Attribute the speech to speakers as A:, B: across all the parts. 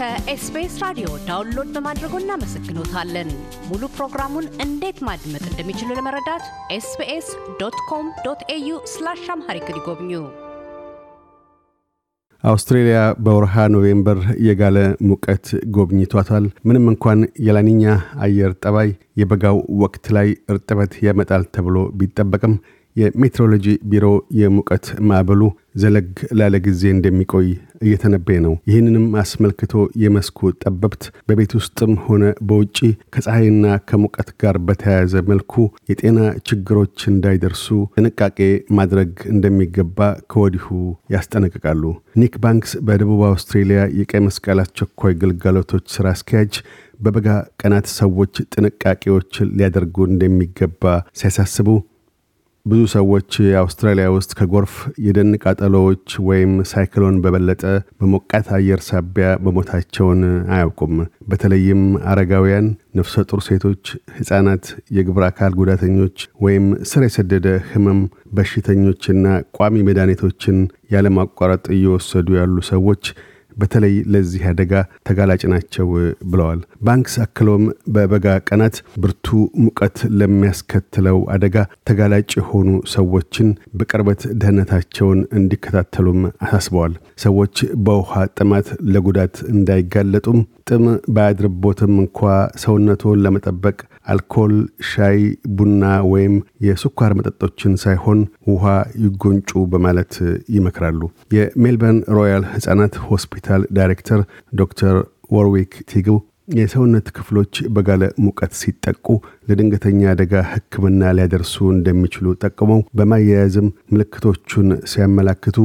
A: ከ SBS ራዲዮ download በማድረጎ እናመሰግኖታለን። ሙሉ ፕሮግራሙን እንዴት ማድመጥ እንደሚችሉ ለመረዳት SBS dot com dot au slash Amharic ይጎብኙ።
B: አውስትሬልያ በወርሃ ኖቬምበር የጋለ ሙቀት ጎብኝቷታል። ምንም እንኳን የ La Niña አየር ጠባይ የበጋው ወቅት ላይ እርጥበት ያመጣል ተብሎ ቢጠበቅም የሜትሮሎጂ ቢሮ የሙቀት ማዕበሉ ዘለግ ላለ ጊዜ እንደሚቆይ እየተነበየ ነው። ይህንንም አስመልክቶ የመስኩ ጠበብት በቤት ውስጥም ሆነ በውጪ ከፀሐይና ከሙቀት ጋር በተያያዘ መልኩ የጤና ችግሮች እንዳይደርሱ ጥንቃቄ ማድረግ እንደሚገባ ከወዲሁ ያስጠነቅቃሉ። ኒክ ባንክስ በደቡብ አውስትሬሊያ የቀይ መስቀል አስቸኳይ ግልጋሎቶች ስራ አስኪያጅ በበጋ ቀናት ሰዎች ጥንቃቄዎች ሊያደርጉ እንደሚገባ ሲያሳስቡ ብዙ ሰዎች አውስትራሊያ ውስጥ ከጎርፍ የደን ቃጠሎዎች ወይም ሳይክሎን በበለጠ በሞቃት አየር ሳቢያ መሞታቸውን አያውቁም። በተለይም አረጋውያን፣ ነፍሰ ጡር ሴቶች፣ ሕፃናት፣ የግብረ አካል ጉዳተኞች ወይም ስር የሰደደ ህመም በሽተኞችና ቋሚ መድኃኒቶችን ያለማቋረጥ እየወሰዱ ያሉ ሰዎች በተለይ ለዚህ አደጋ ተጋላጭ ናቸው ብለዋል። ባንክስ አክሎም በበጋ ቀናት ብርቱ ሙቀት ለሚያስከትለው አደጋ ተጋላጭ የሆኑ ሰዎችን በቅርበት ደህንነታቸውን እንዲከታተሉም አሳስበዋል። ሰዎች በውሃ ጥማት ለጉዳት እንዳይጋለጡም ጥም ባያድርቦትም እንኳ ሰውነቶን ለመጠበቅ አልኮል፣ ሻይ፣ ቡና ወይም የስኳር መጠጦችን ሳይሆን ውሃ ይጎንጩ በማለት ይመክራሉ። የሜልበርን ሮያል ህጻናት ሆስፒታል ዳይሬክተር ዶክተር ወርዊክ ቲግው የሰውነት ክፍሎች በጋለ ሙቀት ሲጠቁ ለድንገተኛ አደጋ ሕክምና ሊያደርሱ እንደሚችሉ ጠቅመው በማያያዝም ምልክቶቹን ሲያመላክቱ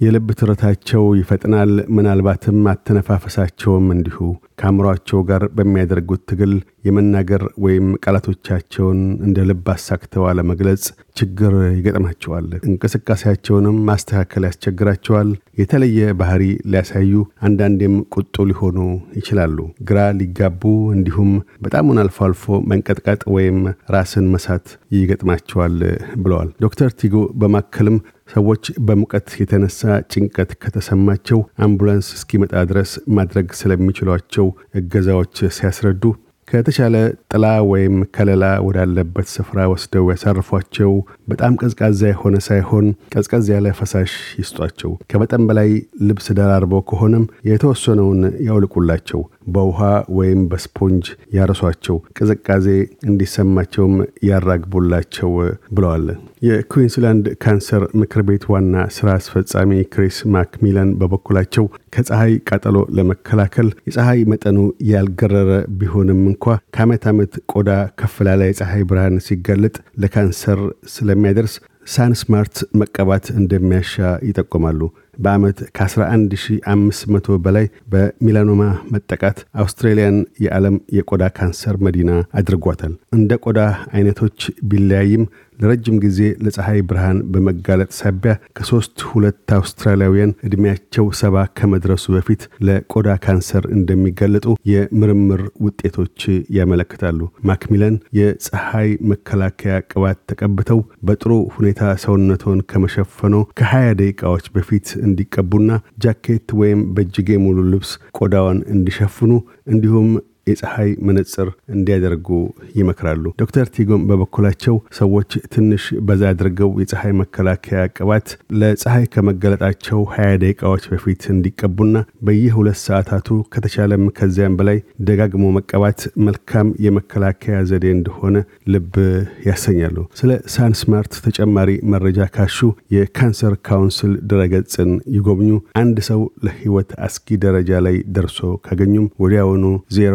B: የልብ ትርታቸው ይፈጥናል፣ ምናልባትም አተነፋፈሳቸውም እንዲሁ። ከአእምሯቸው ጋር በሚያደርጉት ትግል የመናገር ወይም ቃላቶቻቸውን እንደ ልብ አሳክተው አለመግለጽ ችግር ይገጥማቸዋል። እንቅስቃሴያቸውንም ማስተካከል ያስቸግራቸዋል። የተለየ ባህሪ ሊያሳዩ፣ አንዳንዴም ቁጡ ሊሆኑ ይችላሉ። ግራ ሊጋቡ፣ እንዲሁም በጣሙን አልፎ አልፎ መንቀጥቀጥ ወይም ራስን መሳት ይገጥማቸዋል ብለዋል። ዶክተር ቲጎ በማከልም ሰዎች በሙቀት የተነሳ ጭንቀት ከተሰማቸው አምቡላንስ እስኪመጣ ድረስ ማድረግ ስለሚችሏቸው እገዛዎች ሲያስረዱ ከተቻለ ጥላ ወይም ከለላ ወዳለበት ስፍራ ወስደው ያሳርፏቸው። በጣም ቀዝቃዛ የሆነ ሳይሆን ቀዝቀዝ ያለ ፈሳሽ ይስጧቸው። ከመጠን በላይ ልብስ ደራርበው ከሆነም የተወሰነውን ያውልቁላቸው። በውሃ ወይም በስፖንጅ ያረሷቸው። ቅዝቃዜ እንዲሰማቸውም ያራግቡላቸው ብለዋል። የኩዊንስላንድ ካንሰር ምክር ቤት ዋና ስራ አስፈጻሚ ክሪስ ማክሚላን በበኩላቸው ከፀሐይ ቃጠሎ ለመከላከል የፀሐይ መጠኑ ያልገረረ ቢሆንም እንኳ ከዓመት ዓመት ቆዳ ከፍ ላለ የፀሐይ ብርሃን ሲጋለጥ ለካንሰር ስለሚያደርስ ሳንስማርት መቀባት እንደሚያሻ ይጠቁማሉ። በዓመት ከ11500 በላይ በሚላኖማ መጠቃት አውስትራሊያን የዓለም የቆዳ ካንሰር መዲና አድርጓታል። እንደ ቆዳ አይነቶች ቢለያይም ለረጅም ጊዜ ለፀሐይ ብርሃን በመጋለጥ ሳቢያ ከሶስት ሁለት አውስትራሊያውያን ዕድሜያቸው ሰባ ከመድረሱ በፊት ለቆዳ ካንሰር እንደሚጋለጡ የምርምር ውጤቶች ያመለክታሉ። ማክሚለን የፀሐይ መከላከያ ቅባት ተቀብተው በጥሩ ሁኔታ ሰውነቶን ከመሸፈኖ ከ20 ደቂቃዎች በፊት እንዲቀቡና ጃኬት ወይም በእጅጌ ሙሉ ልብስ ቆዳዋን እንዲሸፍኑ እንዲሁም የፀሐይ መነጽር እንዲያደርጉ ይመክራሉ። ዶክተር ቲጎም በበኩላቸው ሰዎች ትንሽ በዛ አድርገው የፀሐይ መከላከያ ቅባት ለፀሐይ ከመገለጣቸው 20 ደቂቃዎች በፊት እንዲቀቡና በየሁለት ሰዓታቱ ከተቻለም ከዚያም በላይ ደጋግሞ መቀባት መልካም የመከላከያ ዘዴ እንደሆነ ልብ ያሰኛሉ። ስለ SunSmart ተጨማሪ መረጃ ካሹ የ Cancer Council ድረገጽን ይጎብኙ። አንድ ሰው ለህይወት አስጊ ደረጃ ላይ ደርሶ ካገኙም ወዲያውኑ ዜሮ